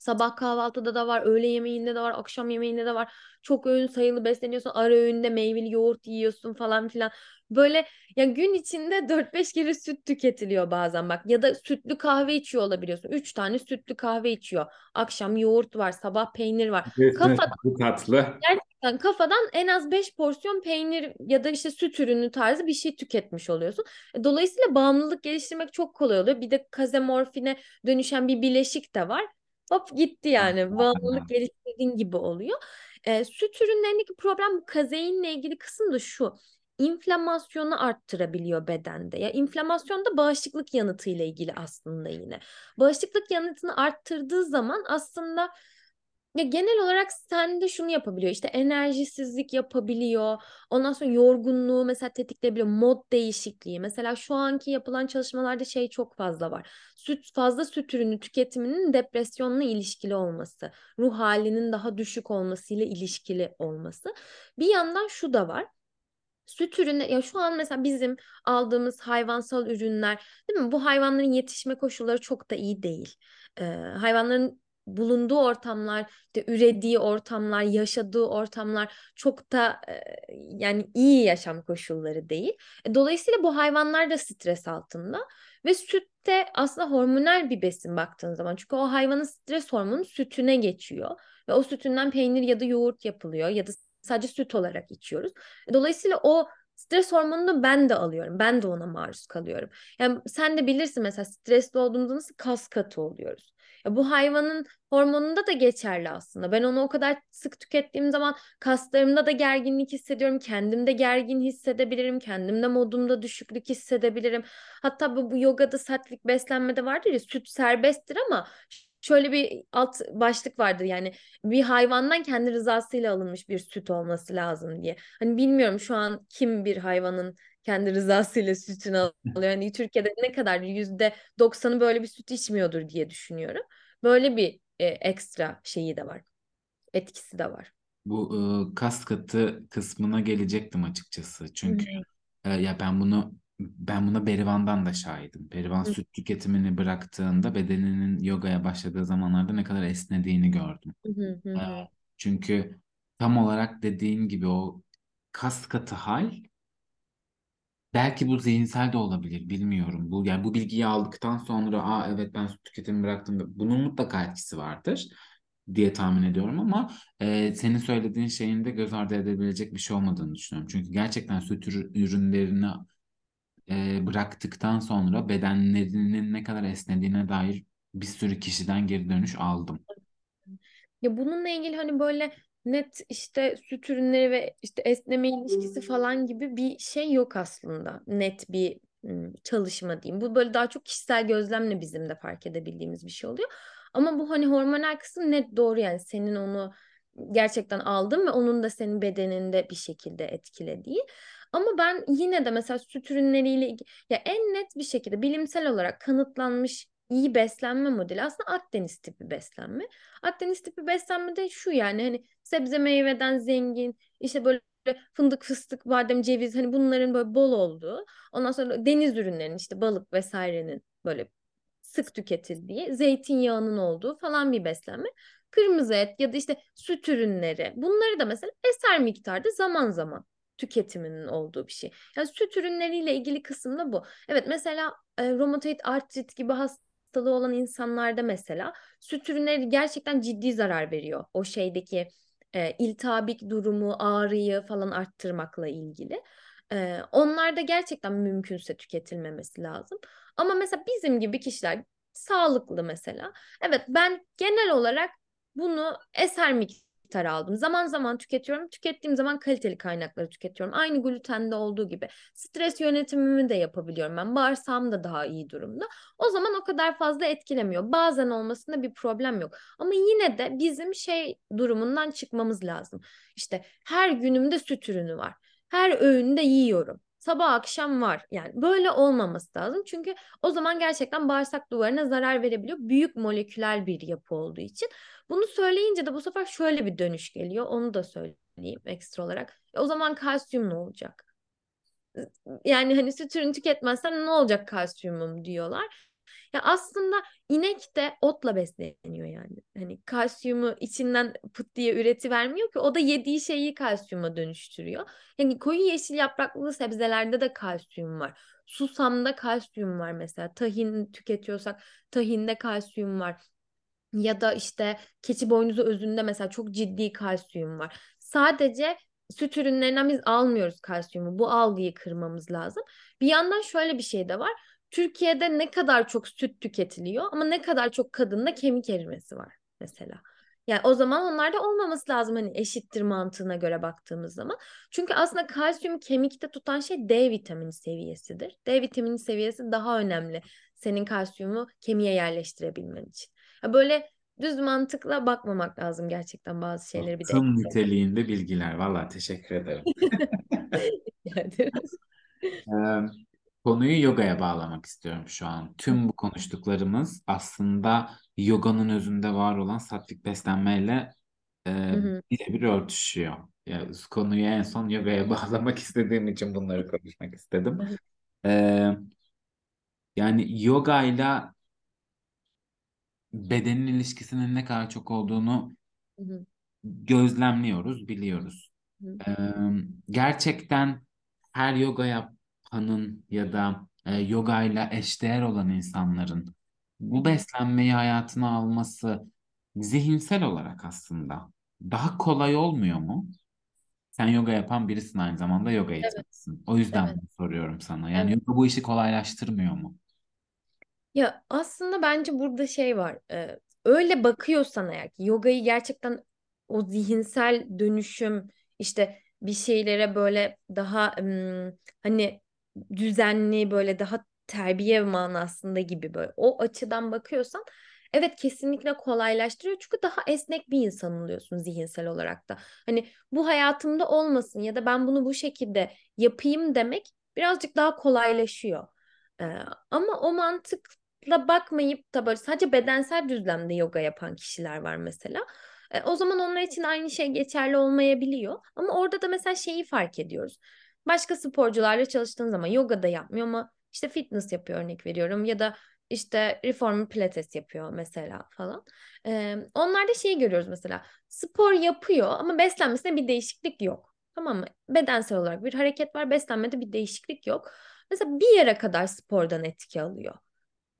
Sabah kahvaltıda da var, öğle yemeğinde de var, akşam yemeğinde de var. Çok öğün sayılı besleniyorsun, ara öğünde meyveli yoğurt yiyorsun falan filan. Böyle ya gün içinde 4-5 kere süt tüketiliyor bazen bak. Ya da sütlü kahve içiyor olabiliyorsun. 3 tane sütlü kahve içiyor. Akşam yoğurt var, sabah peynir var. Kafadan, bu tatlı. Gerçekten kafadan en az 5 porsiyon peynir ya da işte süt ürünü tarzı bir şey tüketmiş oluyorsun. E, dolayısıyla bağımlılık geliştirmek çok kolay oluyor. Bir de kazemorfine dönüşen bir bileşik de var. Hop gitti yani. Bağımlılık geliştirdiğin gibi oluyor. E, süt ürünlerindeki problem bu kazeinle ilgili kısım da şu. İnflamasyonu arttırabiliyor bedende. Ya inflamasyon da bağışıklık yanıtıyla ilgili aslında yine. Bağışıklık yanıtını arttırdığı zaman aslında ya genel olarak sende şunu yapabiliyor işte enerjisizlik yapabiliyor ondan sonra yorgunluğu mesela tetikleyebiliyor mod değişikliği. Mesela şu anki yapılan çalışmalarda şey çok fazla var. Süt fazla süt ürünü tüketiminin depresyonla ilişkili olması ruh halinin daha düşük olmasıyla ilişkili olması. Bir yandan şu da var süt ürünü ya şu an mesela bizim aldığımız hayvansal ürünler değil mi? Bu hayvanların yetişme koşulları çok da iyi değil. Ee, hayvanların bulunduğu ortamlar, işte ürediği ortamlar, yaşadığı ortamlar çok da e, yani iyi yaşam koşulları değil. E, dolayısıyla bu hayvanlar da stres altında ve süt de aslında hormonal bir besin baktığın zaman. Çünkü o hayvanın stres hormonu sütüne geçiyor ve o sütünden peynir ya da yoğurt yapılıyor ya da sadece süt olarak içiyoruz. E, dolayısıyla o Stres hormonunu ben de alıyorum. Ben de ona maruz kalıyorum. Yani sen de bilirsin mesela stresli olduğumuzda nasıl kas katı oluyoruz. Ya bu hayvanın hormonunda da geçerli aslında. Ben onu o kadar sık tükettiğim zaman kaslarımda da gerginlik hissediyorum. Kendimde gergin hissedebilirim. Kendimde modumda düşüklük hissedebilirim. Hatta bu, bu yogada sattvik beslenmede vardır ya süt serbesttir ama şöyle bir alt başlık vardır yani bir hayvandan kendi rızasıyla alınmış bir süt olması lazım diye. Hani bilmiyorum şu an kim bir hayvanın kendi rızasıyla sütünü alıyor. Yani Türkiye'de ne kadar yüzde doksanı böyle bir süt içmiyordur diye düşünüyorum. Böyle bir e, ekstra şeyi de var. Etkisi de var. Bu e, kas katı kısmına gelecektim açıkçası. Çünkü e, ya ben bunu ben buna Berivan'dan da şahidim. Berivan Hı. süt tüketimini bıraktığında bedeninin yogaya başladığı zamanlarda ne kadar esnediğini gördüm. Hı hı E, çünkü tam olarak dediğin gibi o kas katı hal belki bu zihinsel de olabilir bilmiyorum. Bu yani bu bilgiyi aldıktan sonra aa evet ben süt tüketimini bıraktım. Bunun mutlaka etkisi vardır diye tahmin ediyorum ama e, senin söylediğin şeyin de göz ardı edebilecek bir şey olmadığını düşünüyorum. Çünkü gerçekten süt ürü- ürünlerini e, bıraktıktan sonra bedenlerinin ne kadar esnediğine dair bir sürü kişiden geri dönüş aldım. Ya bununla ilgili hani böyle net işte süt ürünleri ve işte esneme ilişkisi falan gibi bir şey yok aslında. Net bir çalışma diyeyim. Bu böyle daha çok kişisel gözlemle bizim de fark edebildiğimiz bir şey oluyor. Ama bu hani hormonal kısım net doğru yani senin onu gerçekten aldın ve onun da senin bedeninde bir şekilde etkilediği. Ama ben yine de mesela süt ürünleriyle ya en net bir şekilde bilimsel olarak kanıtlanmış iyi beslenme modeli aslında Akdeniz tipi beslenme. Akdeniz tipi beslenme de şu yani hani sebze meyveden zengin işte böyle fındık, fıstık, badem, ceviz hani bunların böyle bol olduğu. Ondan sonra deniz ürünlerinin işte balık vesairenin böyle sık tüketildiği, zeytinyağının olduğu falan bir beslenme. Kırmızı et ya da işte süt ürünleri bunları da mesela eser miktarda zaman zaman tüketiminin olduğu bir şey. Yani süt ürünleriyle ilgili kısım da bu. Evet mesela e, romatoid artrit gibi hastalığı olan insanlarda mesela süt ürünleri gerçekten ciddi zarar veriyor. O şeydeki e, iltihabik durumu, ağrıyı falan arttırmakla ilgili. E, onlar da gerçekten mümkünse tüketilmemesi lazım. Ama mesela bizim gibi kişiler sağlıklı mesela. Evet ben genel olarak bunu eser miktar aldım. Zaman zaman tüketiyorum. Tükettiğim zaman kaliteli kaynakları tüketiyorum. Aynı glutende olduğu gibi. Stres yönetimimi de yapabiliyorum ben. Bağırsağım da daha iyi durumda. O zaman o kadar fazla etkilemiyor. Bazen olmasında bir problem yok. Ama yine de bizim şey durumundan çıkmamız lazım. İşte her günümde süt ürünü var. Her öğünde yiyorum. Sabah akşam var. Yani böyle olmaması lazım. Çünkü o zaman gerçekten bağırsak duvarına zarar verebiliyor. Büyük moleküler bir yapı olduğu için. Bunu söyleyince de bu sefer şöyle bir dönüş geliyor. Onu da söyleyeyim ekstra olarak. E, o zaman kalsiyum ne olacak? Yani hani süt ürünü tüketmezsem ne olacak kalsiyumum diyorlar. Ya aslında inek de otla besleniyor yani. Hani kalsiyumu içinden pıt diye üreti vermiyor ki o da yediği şeyi kalsiyuma dönüştürüyor. Yani koyu yeşil yapraklı sebzelerde de kalsiyum var. Susamda kalsiyum var mesela. Tahin tüketiyorsak tahinde kalsiyum var. Ya da işte keçi boynuzu özünde mesela çok ciddi kalsiyum var. Sadece süt ürünlerinden biz almıyoruz kalsiyumu. Bu algıyı kırmamız lazım. Bir yandan şöyle bir şey de var. Türkiye'de ne kadar çok süt tüketiliyor ama ne kadar çok kadında kemik erimesi var mesela. Yani o zaman onlarda olmaması lazım hani eşittir mantığına göre baktığımız zaman. Çünkü aslında kalsiyum kemikte tutan şey D vitamini seviyesidir. D vitamini seviyesi daha önemli senin kalsiyumu kemiğe yerleştirebilmen için. Ya böyle düz mantıkla bakmamak lazım gerçekten bazı şeyleri bir de ekstra. niteliğinde bilgiler. Valla teşekkür ederim. <laughs> Yani. Ee, konuyu yogaya bağlamak istiyorum şu an. Tüm bu konuştuklarımız aslında yoganın özünde var olan satvik beslenmeyle e, birebir örtüşüyor. Ya, konuyu en son yogaya <laughs> bağlamak istediğim için bunları konuşmak istedim. Ee, yani yogayla bedenin ilişkisinin ne kadar çok olduğunu Hı hı. gözlemliyoruz, biliyoruz. Hı Ee, gerçekten her yoga yapanın ya da e, yoga ile eşdeğer olan insanların bu beslenmeyi hayatına alması zihinsel olarak aslında daha kolay olmuyor mu? Sen yoga yapan birisin aynı zamanda yoga Evet, eğitmenisin. O yüzden evet, soruyorum sana. Yani evet. yoga bu işi kolaylaştırmıyor mu? Ya aslında bence burada şey var. e, öyle bakıyorsan eğer ki yogayı gerçekten o zihinsel dönüşüm işte bir şeylere böyle daha ım, hani düzenli böyle daha terbiye manasında gibi böyle o açıdan bakıyorsan evet kesinlikle kolaylaştırıyor çünkü daha esnek bir insan oluyorsun zihinsel olarak da. Hani bu hayatımda olmasın ya da ben bunu bu şekilde yapayım demek birazcık daha kolaylaşıyor. Ama o mantıkla bakmayıp da böyle sadece bedensel düzlemde yoga yapan kişiler var mesela. E, o zaman onlar için aynı şey geçerli olmayabiliyor. Ama orada da mesela şeyi fark ediyoruz. Başka sporcularla çalıştığın zaman yoga da yapmıyor ama işte fitness yapıyor örnek veriyorum ya da işte reformer pilates yapıyor mesela falan. Ee, onlarda şeyi görüyoruz mesela spor yapıyor ama beslenmesinde bir değişiklik yok. Tamam mı? Bedensel olarak bir hareket var, beslenmede bir değişiklik yok. Mesela bir yere kadar spordan etki alıyor.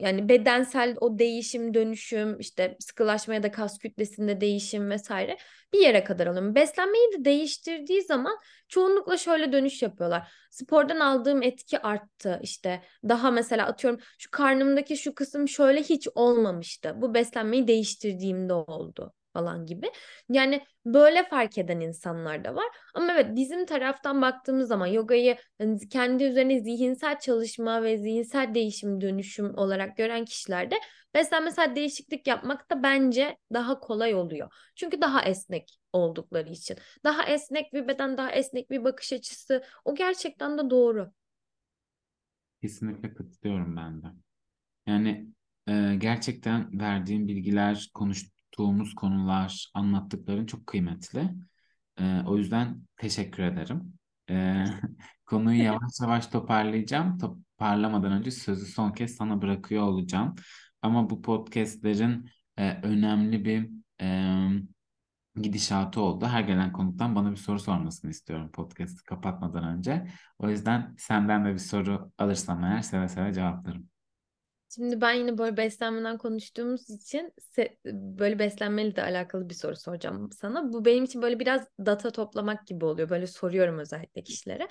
Yani bedensel o değişim, dönüşüm, işte sıkılaşma ya da kas kütlesinde değişim vesaire bir yere kadar alıyorum. Beslenmeyi de değiştirdiği zaman çoğunlukla şöyle dönüş yapıyorlar. Spordan aldığım etki arttı. İşte daha mesela atıyorum şu karnımdaki şu kısım şöyle hiç olmamıştı. Bu beslenmeyi değiştirdiğimde oldu falan gibi. Yani böyle fark eden insanlar da var. Ama evet bizim taraftan baktığımız zaman yogayı hani kendi üzerine zihinsel çalışma ve zihinsel değişim dönüşüm olarak gören kişilerde beslenmesel değişiklik yapmak da bence daha kolay oluyor. Çünkü daha esnek oldukları için. Daha esnek bir beden, daha esnek bir bakış açısı. O gerçekten de doğru. Kesinlikle katılıyorum ben de. Yani e, gerçekten verdiğin bilgiler, konuştuğumuz konular, anlattıkların çok kıymetli. E, o yüzden teşekkür ederim. E, <laughs> konuyu yavaş yavaş toparlayacağım. Toparlamadan önce sözü son kez sana bırakıyor olacağım. Ama bu podcastlerin e, önemli bir e, gidişatı oldu. Her gelen konuktan bana bir soru sormasını istiyorum podcast'ı kapatmadan önce. O yüzden senden de bir soru alırsam eğer seve seve cevaplarım. Şimdi ben yine böyle beslenmeden konuştuğumuz için böyle beslenmeyle de alakalı bir soru soracağım sana. Bu benim için böyle biraz data toplamak gibi oluyor. Böyle soruyorum özellikle kişilere.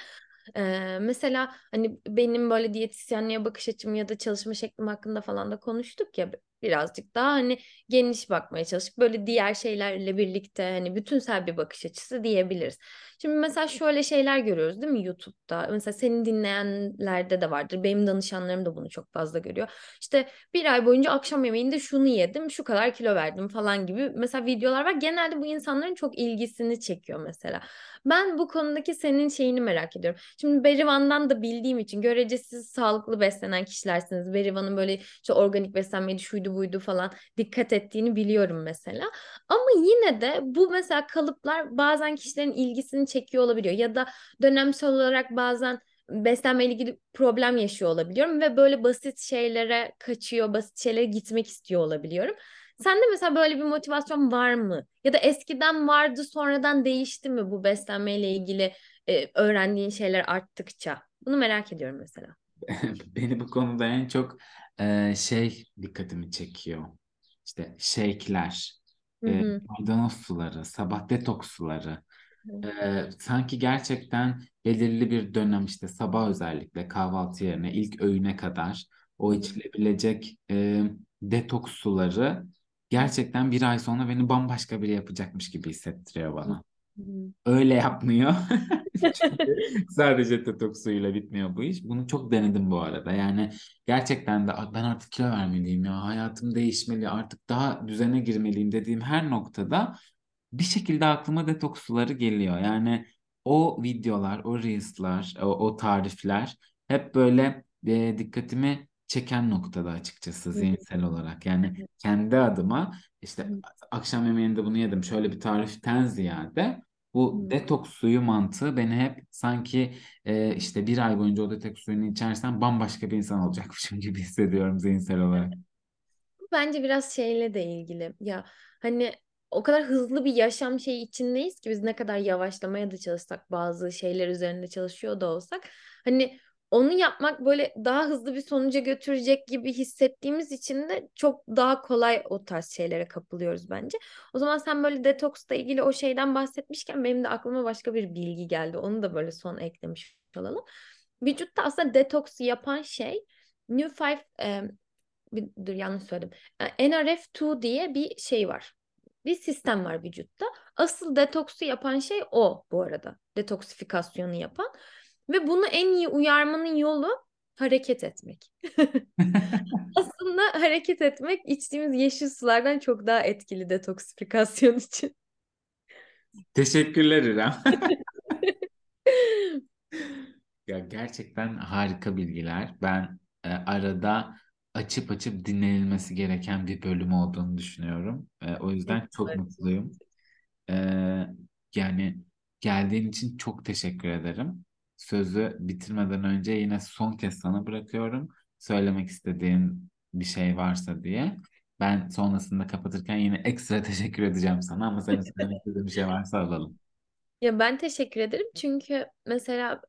Ee, mesela hani benim böyle diyetisyenliğe bakış açım ya da çalışma şeklim hakkında falan da konuştuk ya birazcık daha hani geniş bakmaya çalışıp böyle diğer şeylerle birlikte hani bütünsel bir bakış açısı diyebiliriz. Şimdi mesela şöyle şeyler görüyoruz değil mi YouTube'da? Mesela senin dinleyenlerde de vardır. Benim danışanlarım da bunu çok fazla görüyor. İşte bir ay boyunca akşam yemeğinde şunu yedim, şu kadar kilo verdim falan gibi mesela videolar var. Genelde bu insanların çok ilgisini çekiyor mesela. Ben bu konudaki senin şeyini merak ediyorum. Şimdi Berivan'dan da bildiğim için görecesiz sağlıklı beslenen kişilersiniz. Berivan'ın böyle işte organik beslenmeydi, şuydu buydu falan dikkat ettiğini biliyorum mesela. Ama yine de bu mesela kalıplar bazen kişilerin ilgisini çekiyor olabiliyor. Ya da dönemsel olarak bazen beslenme ilgili problem yaşıyor olabiliyorum ve böyle basit şeylere kaçıyor, basit şeylere gitmek istiyor olabiliyorum. Sende mesela böyle bir motivasyon var mı? Ya da eskiden vardı sonradan değişti mi bu beslenmeyle ilgili e, öğrendiğin şeyler arttıkça? Bunu merak ediyorum mesela. <laughs> Beni bu konuda en çok e, şey dikkatimi çekiyor. İşte shake'ler, e, maydanoz suları, sabah detoks suları. E, sanki gerçekten belirli bir dönem işte sabah özellikle kahvaltı yerine ilk öğüne kadar o içilebilecek e, detoks suları gerçekten bir ay sonra beni bambaşka biri yapacakmış gibi hissettiriyor bana. Öyle yapmıyor. <laughs> sadece detoks suyuyla bitmiyor bu iş. Bunu çok denedim bu arada. Yani gerçekten de ben artık kilo vermeliyim ya. Hayatım değişmeli. Artık daha düzene girmeliyim dediğim her noktada bir şekilde aklıma detoks suları geliyor. Yani o videolar, o reels'lar, o, o tarifler hep böyle e, dikkatimi çeken noktada açıkçası zihinsel olarak. Yani kendi adıma işte akşam yemeğinde bunu yedim şöyle bir tariften ziyade bu detoks suyu mantığı beni hep sanki e, işte bir ay boyunca o detoks suyunu içersen bambaşka bir insan olacakmışım <laughs> gibi hissediyorum zihinsel olarak. Bence biraz şeyle de ilgili. Ya hani o kadar hızlı bir yaşam şeyi içindeyiz ki biz ne kadar yavaşlamaya da çalışsak bazı şeyler üzerinde çalışıyor da olsak hani onu yapmak böyle daha hızlı bir sonuca götürecek gibi hissettiğimiz için de çok daha kolay o tarz şeylere kapılıyoruz bence. O zaman sen böyle detoksla ilgili o şeyden bahsetmişken benim de aklıma başka bir bilgi geldi. Onu da böyle son eklemiş olalım. Vücutta aslında detoksu yapan şey New Five e, bir, dur yanlış söyledim. E, NRF2 diye bir şey var. Bir sistem var vücutta. Asıl detoksu yapan şey o bu arada. Detoksifikasyonu yapan. Ve bunu en iyi uyarmanın yolu hareket etmek. <laughs> Aslında hareket etmek içtiğimiz yeşil sulardan çok daha etkili detoksifikasyon için. Teşekkürler İrem. <laughs> Ya gerçekten harika bilgiler. Ben e, arada açıp açıp dinlenilmesi gereken bir bölüm olduğunu düşünüyorum. E, o yüzden çok Evet. mutluyum. E, yani geldiğin için çok teşekkür ederim. Sözü bitirmeden önce yine son kez sana bırakıyorum. Söylemek istediğin bir şey varsa diye. Ben sonrasında kapatırken yine ekstra <laughs> teşekkür edeceğim sana ama senin söylemek <laughs> istediğin bir şey varsa alalım. Ya ben teşekkür ederim çünkü mesela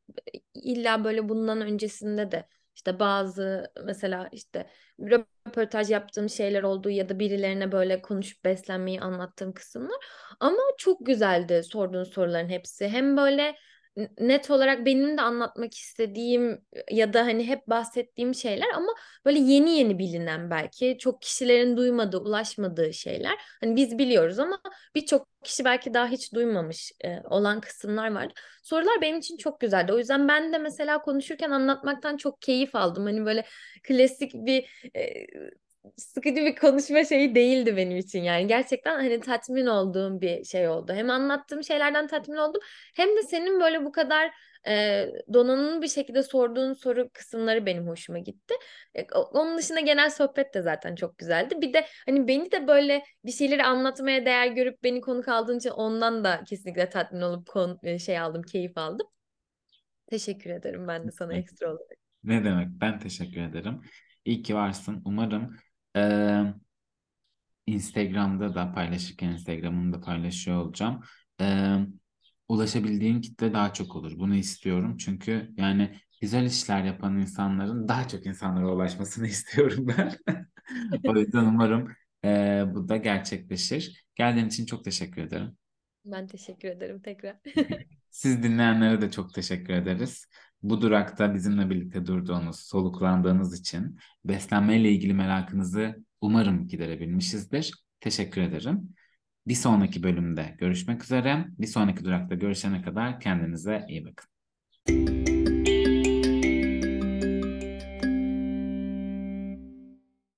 illa böyle bundan öncesinde de işte bazı mesela işte röportaj yaptığım şeyler oldu ya da birilerine böyle konuşup beslenmeyi anlattığım kısımlar ama çok güzeldi sorduğun soruların hepsi. Hem böyle net olarak benim de anlatmak istediğim ya da hani hep bahsettiğim şeyler ama böyle yeni yeni bilinen belki çok kişilerin duymadığı, ulaşmadığı şeyler. Hani biz biliyoruz ama birçok kişi belki daha hiç duymamış e, olan kısımlar vardı. Sorular benim için çok güzeldi. O yüzden ben de mesela konuşurken anlatmaktan çok keyif aldım. Hani böyle klasik bir e, sıkıcı bir konuşma şeyi değildi benim için yani. Gerçekten hani tatmin olduğum bir şey oldu. Hem anlattığım şeylerden tatmin oldum hem de senin böyle bu kadar e, donanımlı bir şekilde sorduğun soru kısımları benim hoşuma gitti. E, onun dışında genel sohbet de zaten çok güzeldi. Bir de hani beni de böyle bir şeyleri anlatmaya değer görüp beni konuk aldığın için ondan da kesinlikle tatmin olup kon, e, şey aldım, keyif aldım. Teşekkür ederim ben de sana ekstra olarak. Ne demek? Ben teşekkür ederim. İyi ki varsın. Umarım eee, Instagram'da da paylaşırken Instagram'ını da paylaşıyor olacağım. Eee, ulaşabildiğin kitle daha çok olur. Bunu istiyorum. Çünkü yani güzel işler yapan insanların daha çok insanlara ulaşmasını <laughs> istiyorum ben. O yüzden umarım eee, bu da gerçekleşir. Geldiğin için çok teşekkür ederim. Ben teşekkür ederim tekrar. <laughs> Siz dinleyenlere de çok teşekkür ederiz. Bu durakta bizimle birlikte durduğunuz, soluklandığınız için beslenmeyle ilgili merakınızı umarım giderebilmişizdir. Teşekkür ederim. Bir sonraki bölümde görüşmek üzere. Bir sonraki durakta görüşene kadar kendinize iyi bakın.